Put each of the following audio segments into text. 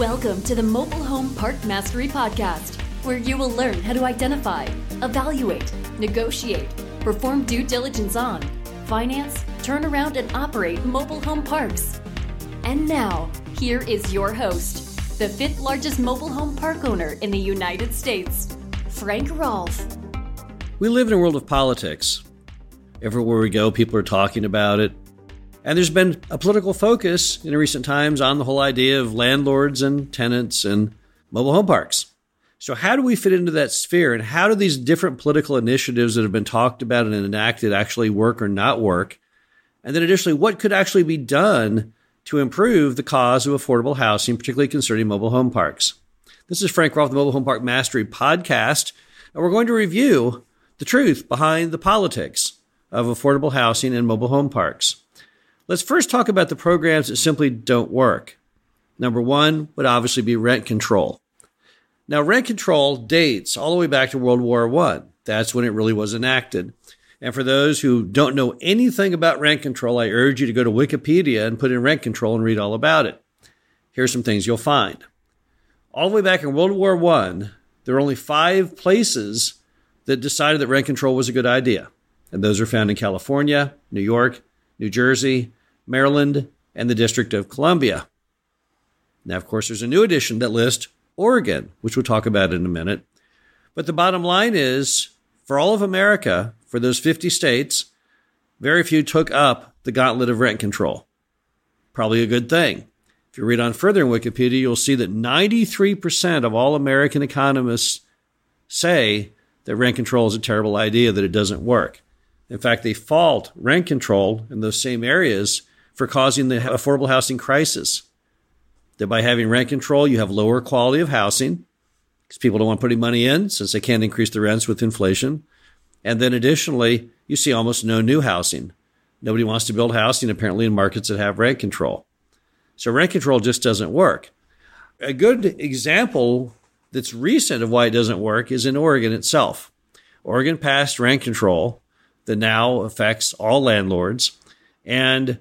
Welcome to the Mobile Home Park Mastery Podcast, where you will learn how to identify, evaluate, negotiate, perform due diligence on, finance, turn around, and operate mobile home parks. And now, here is your host, the fifth largest mobile home park owner in the United States, Frank Rolfe. We live in a world of politics. Everywhere we go, people are talking about it. And there's been a political focus in recent times on the whole idea of landlords and tenants and mobile home parks. So, how do we fit into that sphere? And how do these different political initiatives that have been talked about and enacted actually work or not work? And then, additionally, what could actually be done to improve the cause of affordable housing, particularly concerning mobile home parks? This is Frank Rolfe, the Mobile Home Park Mastery Podcast, and we're going to review the truth behind the politics of affordable housing and mobile home parks. Let's first talk about the programs that simply don't work. Number one would obviously be rent control. Now, rent control dates all the way back to World War I. That's when it really was enacted. And for those who don't know anything about rent control, I urge you to go to Wikipedia and put in rent control and read all about it. Here's some things you'll find. All the way back in World War I, there were only five places that decided that rent control was a good idea. And those are found in California, New York, New Jersey, Maryland, and the District of Columbia. Now, of course, there's a new addition that lists Oregon, which we'll talk about in a minute. But the bottom line is for all of America, for those 50 states, very few took up the gauntlet of rent control. Probably a good thing. If you read on further in Wikipedia, you'll see that 93% of all American economists say that rent control is a terrible idea, that it doesn't work. In fact, they fault rent control in those same areas for causing the affordable housing crisis. That by having rent control, you have lower quality of housing because people don't want putting money in since they can't increase the rents with inflation. And then additionally, you see almost no new housing. Nobody wants to build housing apparently in markets that have rent control. So rent control just doesn't work. A good example that's recent of why it doesn't work is in Oregon itself. Oregon passed rent control that now affects all landlords. And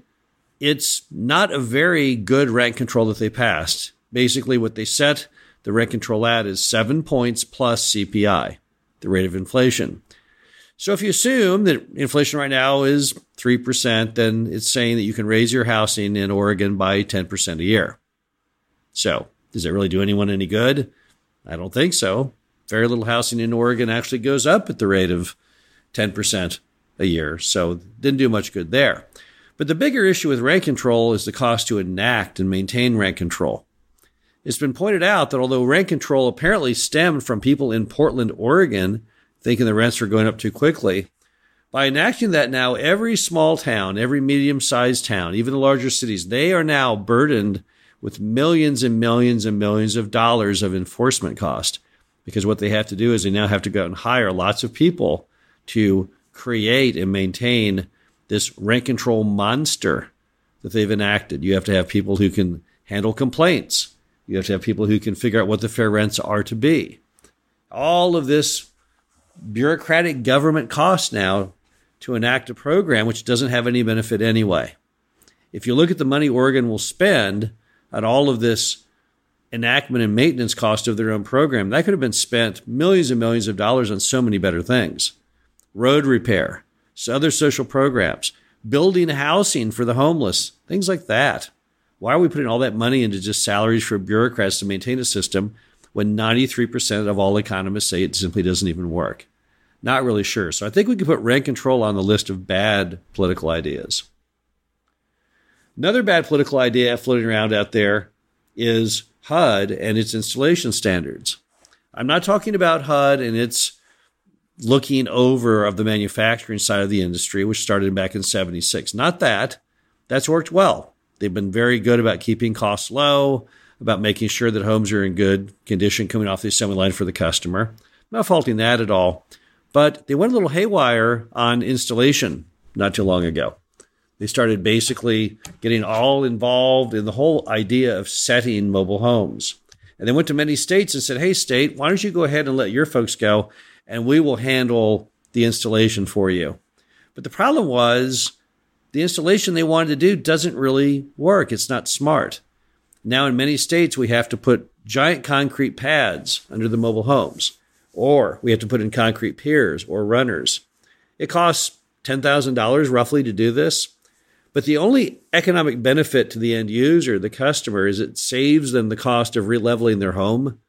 it's not a very good rent control that they passed. Basically, what they set the rent control at is seven points plus CPI, the rate of inflation. So if you assume that inflation right now is 3%, then it's saying that you can raise your housing in Oregon by 10% a year. So does it really do anyone any good? I don't think so. Very little housing in Oregon actually goes up at the rate of 10% a year. So didn't do much good there. But the bigger issue with rent control is the cost to enact and maintain rent control. It's been pointed out that although rent control apparently stemmed from people in Portland, Oregon, thinking the rents were going up too quickly, by enacting that now, every small town, every medium sized town, even the larger cities, they are now burdened with millions and millions and millions of dollars of enforcement cost. Because what they have to do is they now have to go out and hire lots of people to create and maintain this rent control monster that they've enacted. You have to have people who can handle complaints. You have to have people who can figure out what the fair rents are to be. All of this bureaucratic government cost now to enact a program which doesn't have any benefit anyway. If you look at the money Oregon will spend on all of this enactment and maintenance cost of their own program, that could have been spent millions and millions of dollars on so many better things road repair, other social programs, building housing for the homeless, things like that. Why are we putting all that money into just salaries for bureaucrats to maintain a system when 93% of all economists say it simply doesn't even work? Not really sure. So I think we could put rent control on the list of bad political ideas. Another bad political idea floating around out there is HUD and its installation standards. I'm not talking about HUD and its looking over of the manufacturing side of the industry, which started back in 76. Not that. That's worked well. They've been very good about keeping costs low, about making sure that homes are in good condition coming off the assembly line for the customer. Not faulting that at all. But they went a little haywire on installation not too long ago. They started basically getting all involved in the whole idea of setting mobile homes. And they went to many states and said, Hey, state, why don't you go ahead and let your folks go and we will handle the installation for you. But the problem was the installation they wanted to do doesn't really work. It's not smart. Now, in many states, we have to put giant concrete pads under the mobile homes, or we have to put in concrete piers or runners. It costs $10,000 roughly to do this. But the only economic benefit to the end user, the customer, is it saves them the cost of releveling their home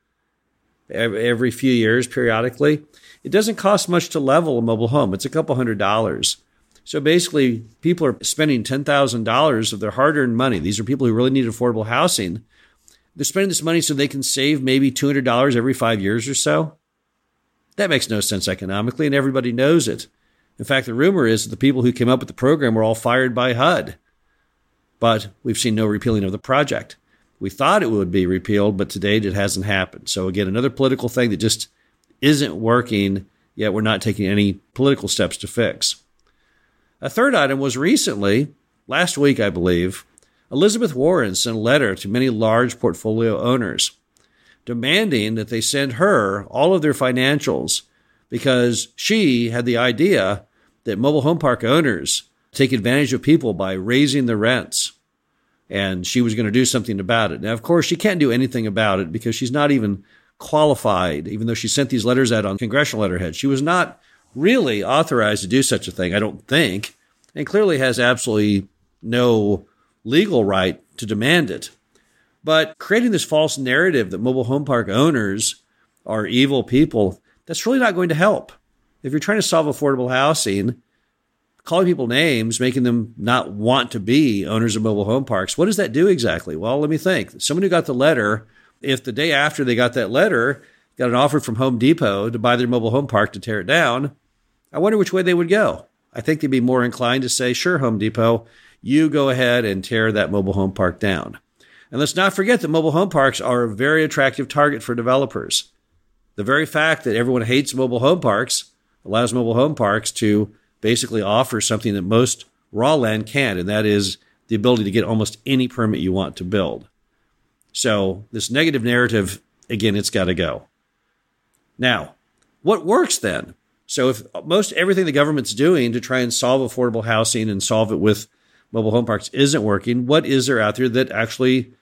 every few years periodically. It doesn't cost much to level a mobile home. It's a couple hundred dollars. So basically, people are spending $10,000 of their hard earned money. These are people who really need affordable housing. They're spending this money so they can save maybe $200 every five years or so. That makes no sense economically, and everybody knows it. In fact, the rumor is that the people who came up with the program were all fired by HUD. But we've seen no repealing of the project. We thought it would be repealed, but to date it hasn't happened. So, again, another political thing that just isn't working, yet we're not taking any political steps to fix. A third item was recently, last week, I believe, Elizabeth Warren sent a letter to many large portfolio owners demanding that they send her all of their financials because she had the idea that mobile home park owners take advantage of people by raising the rents. And she was going to do something about it. Now, of course, she can't do anything about it because she's not even qualified, even though she sent these letters out on congressional letterhead. She was not really authorized to do such a thing, I don't think, and clearly has absolutely no legal right to demand it. But creating this false narrative that mobile home park owners are evil people, that's really not going to help. If you're trying to solve affordable housing, calling people names, making them not want to be owners of mobile home parks, what does that do exactly? Well, let me think. Someone who got the letter, if the day after they got that letter, got an offer from Home Depot to buy their mobile home park to tear it down, I wonder which way they would go. I think they'd be more inclined to say, sure, Home Depot, you go ahead and tear that mobile home park down. And let's not forget that mobile home parks are a very attractive target for developers. The very fact that everyone hates mobile home parks allows mobile home parks to basically offer something that most raw land can't, and that is the ability to get almost any permit you want to build. So, this negative narrative, again, it's got to go. Now, what works then? So, if most everything the government's doing to try and solve affordable housing and solve it with mobile home parks isn't working, what is there out there that actually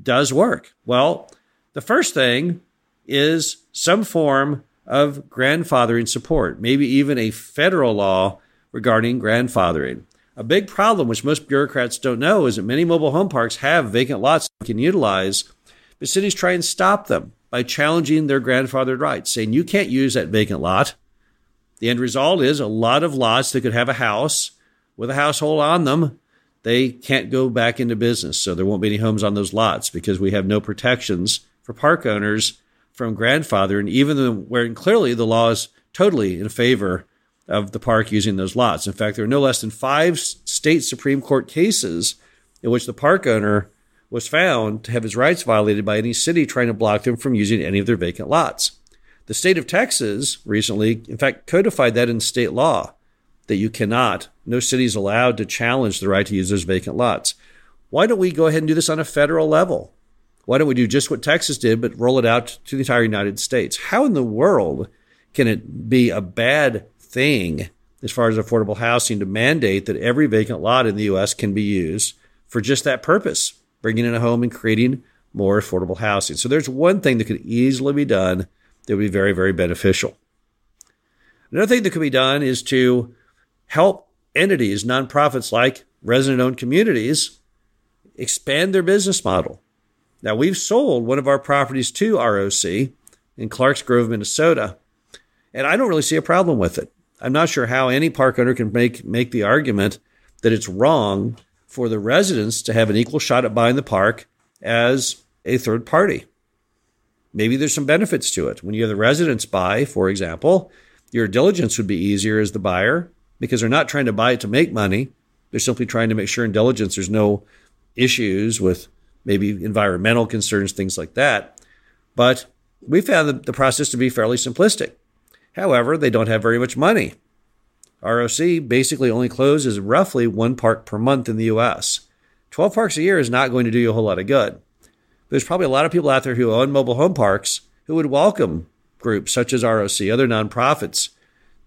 does work? Well, the first thing is some form of grandfathering support, maybe even a federal law regarding grandfathering. A big problem, which most bureaucrats don't know, is that many mobile home parks have vacant lots they can utilize, but cities try and stop them by challenging their grandfathered rights, saying you can't use that vacant lot. The end result is a lot of lots that could have a house with a household on them. They can't go back into business, so there won't be any homes on those lots because we have no protections for park owners from grandfathering, even where clearly the law is totally in favor of the park using those lots. In fact, there are no less than five state Supreme Court cases in which the park owner was found to have his rights violated by any city trying to block them from using any of their vacant lots. The state of Texas recently, in fact, codified that in state law that you cannot, no city is allowed to challenge the right to use those vacant lots. Why don't we go ahead and do this on a federal level? Why don't we do just what Texas did, but roll it out to the entire United States? How in the world can it be a bad thing as far as affordable housing to mandate that every vacant lot in the U.S. can be used for just that purpose, bringing in a home and creating more affordable housing? So there's one thing that could easily be done that would be very, very beneficial. Another thing that could be done is to help entities, nonprofits like resident owned communities, expand their business model. Now, we've sold one of our properties to ROC in Clarks Grove, Minnesota, and I don't really see a problem with it. I'm not sure how any park owner can make, make the argument that it's wrong for the residents to have an equal shot at buying the park as a third party. Maybe there's some benefits to it. When you have the residents buy, for example, your diligence would be easier as the buyer because they're not trying to buy it to make money. They're simply trying to make sure in diligence there's no issues with maybe environmental concerns, things like that. But we found the, the process to be fairly simplistic. However, they don't have very much money. ROC basically only closes roughly one park per month in the US. 12 parks a year is not going to do you a whole lot of good. There's probably a lot of people out there who own mobile home parks who would welcome groups such as ROC, other nonprofits,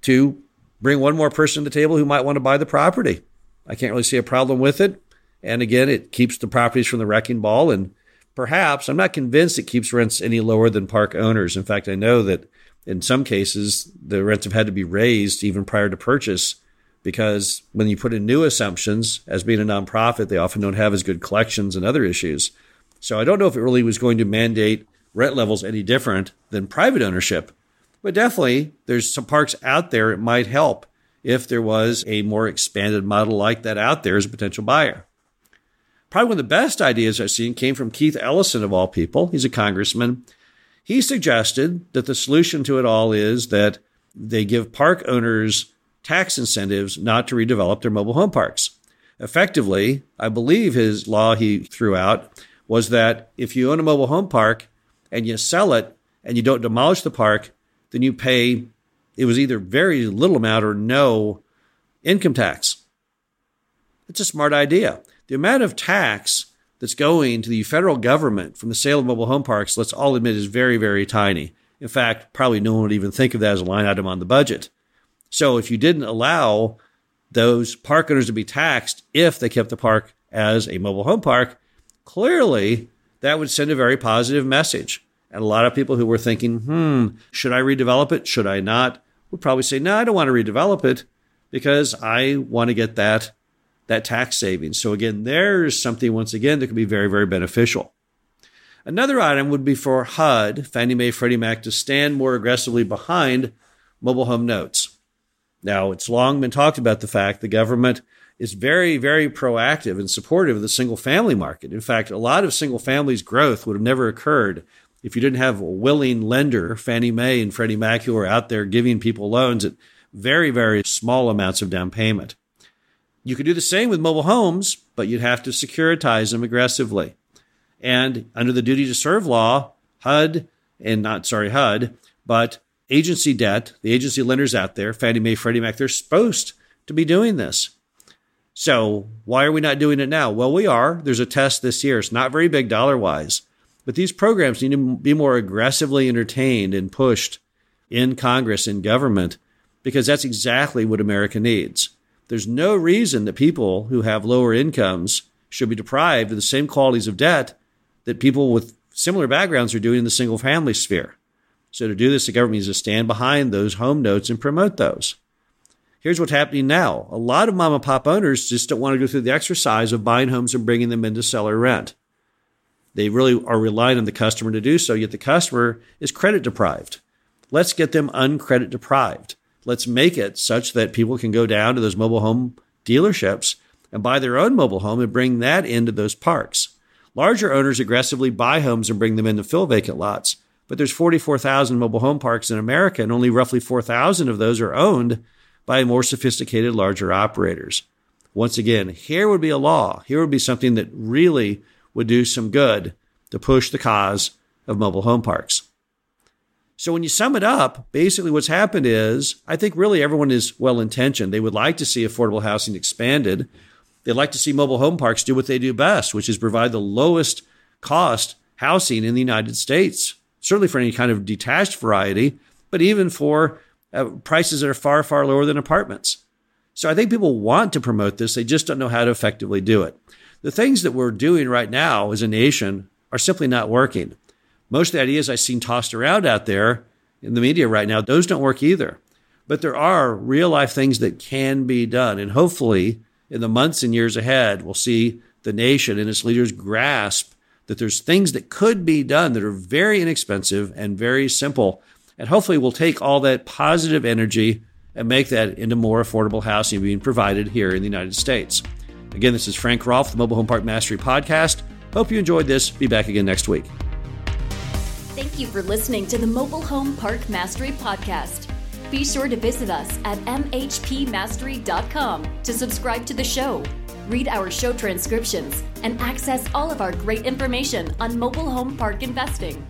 to bring one more person to the table who might want to buy the property. I can't really see a problem with it. And again, it keeps the properties from the wrecking ball and Perhaps. I'm not convinced it keeps rents any lower than park owners. In fact, I know that in some cases, the rents have had to be raised even prior to purchase because when you put in new assumptions, as being a nonprofit, they often don't have as good collections and other issues. So I don't know if it really was going to mandate rent levels any different than private ownership. But definitely, there's some parks out there it might help if there was a more expanded model like that out there as a potential buyer. Probably one of the best ideas I've seen came from Keith Ellison, of all people. He's a congressman. He suggested that the solution to it all is that they give park owners tax incentives not to redevelop their mobile home parks. Effectively, I believe his law he threw out was that if you own a mobile home park and you sell it and you don't demolish the park, then you pay, it was either very little amount or no income tax. It's a smart idea. The amount of tax that's going to the federal government from the sale of mobile home parks, let's all admit, is very, very tiny. In fact, probably no one would even think of that as a line item on the budget. So if you didn't allow those park owners to be taxed if they kept the park as a mobile home park, clearly that would send a very positive message. And a lot of people who were thinking, hmm, should I redevelop it? Should I not? Would probably say, no, I don't want to redevelop it because I want to get that, that tax savings. So again, there's something once again that could be very, very beneficial. Another item would be for HUD, Fannie Mae, Freddie Mac, to stand more aggressively behind mobile home notes. Now, it's long been talked about the fact the government is very, very proactive and supportive of the single family market. In fact, a lot of single families' growth would have never occurred if you didn't have a willing lender, Fannie Mae and Freddie Mac, who are out there giving people loans at very, very small amounts of down payment. You could do the same with mobile homes, but you'd have to securitize them aggressively. And under the duty to serve law, HUD, and not sorry, HUD, but agency debt, the agency lenders out there, Fannie Mae, Freddie Mac, they're supposed to be doing this. So why are we not doing it now? Well, we are. There's a test this year. It's not very big dollar wise, but these programs need to be more aggressively entertained and pushed in Congress and government because that's exactly what America needs. There's no reason that people who have lower incomes should be deprived of the same qualities of debt that people with similar backgrounds are doing in the single family sphere. So to do this, the government needs to stand behind those home notes and promote those. Here's what's happening now. A lot of mom and pop owners just don't want to go through the exercise of buying homes and bringing them into seller rent. They really are relying on the customer to do so, yet the customer is credit deprived. Let's get them uncredit deprived. Let's make it such that people can go down to those mobile home dealerships and buy their own mobile home and bring that into those parks. Larger owners aggressively buy homes and bring them in to fill vacant lots but there's 44,000 mobile home parks in America, and only roughly 4,000 of those are owned by more sophisticated, larger operators. Once again, here would be a law. Here would be something that really would do some good to push the cause of mobile home parks. So when you sum it up, basically what's happened is I think really everyone is well intentioned. They would like to see affordable housing expanded. They'd like to see mobile home parks do what they do best, which is provide the lowest cost housing in the United States certainly for any kind of detached variety, but even for uh, prices that are far, far lower than apartments. So I think people want to promote this. They just don't know how to effectively do it. The things that we're doing right now as a nation are simply not working. Most of the ideas I've seen tossed around out there in the media right now, those don't work either. But there are real life things that can be done. And hopefully, in the months and years ahead, we'll see the nation and its leaders grasp that there's things that could be done that are very inexpensive and very simple. And hopefully we'll take all that positive energy and make that into more affordable housing being provided here in the United States. Again, this is Frank Rolfe, the Mobile Home Park Mastery Podcast. Hope you enjoyed this. Be back again next week. Thank you for listening to the Mobile Home Park Mastery Podcast. Be sure to visit us at mhpmastery.com to subscribe to the show read our show transcriptions, and access all of our great information on mobile home park investing.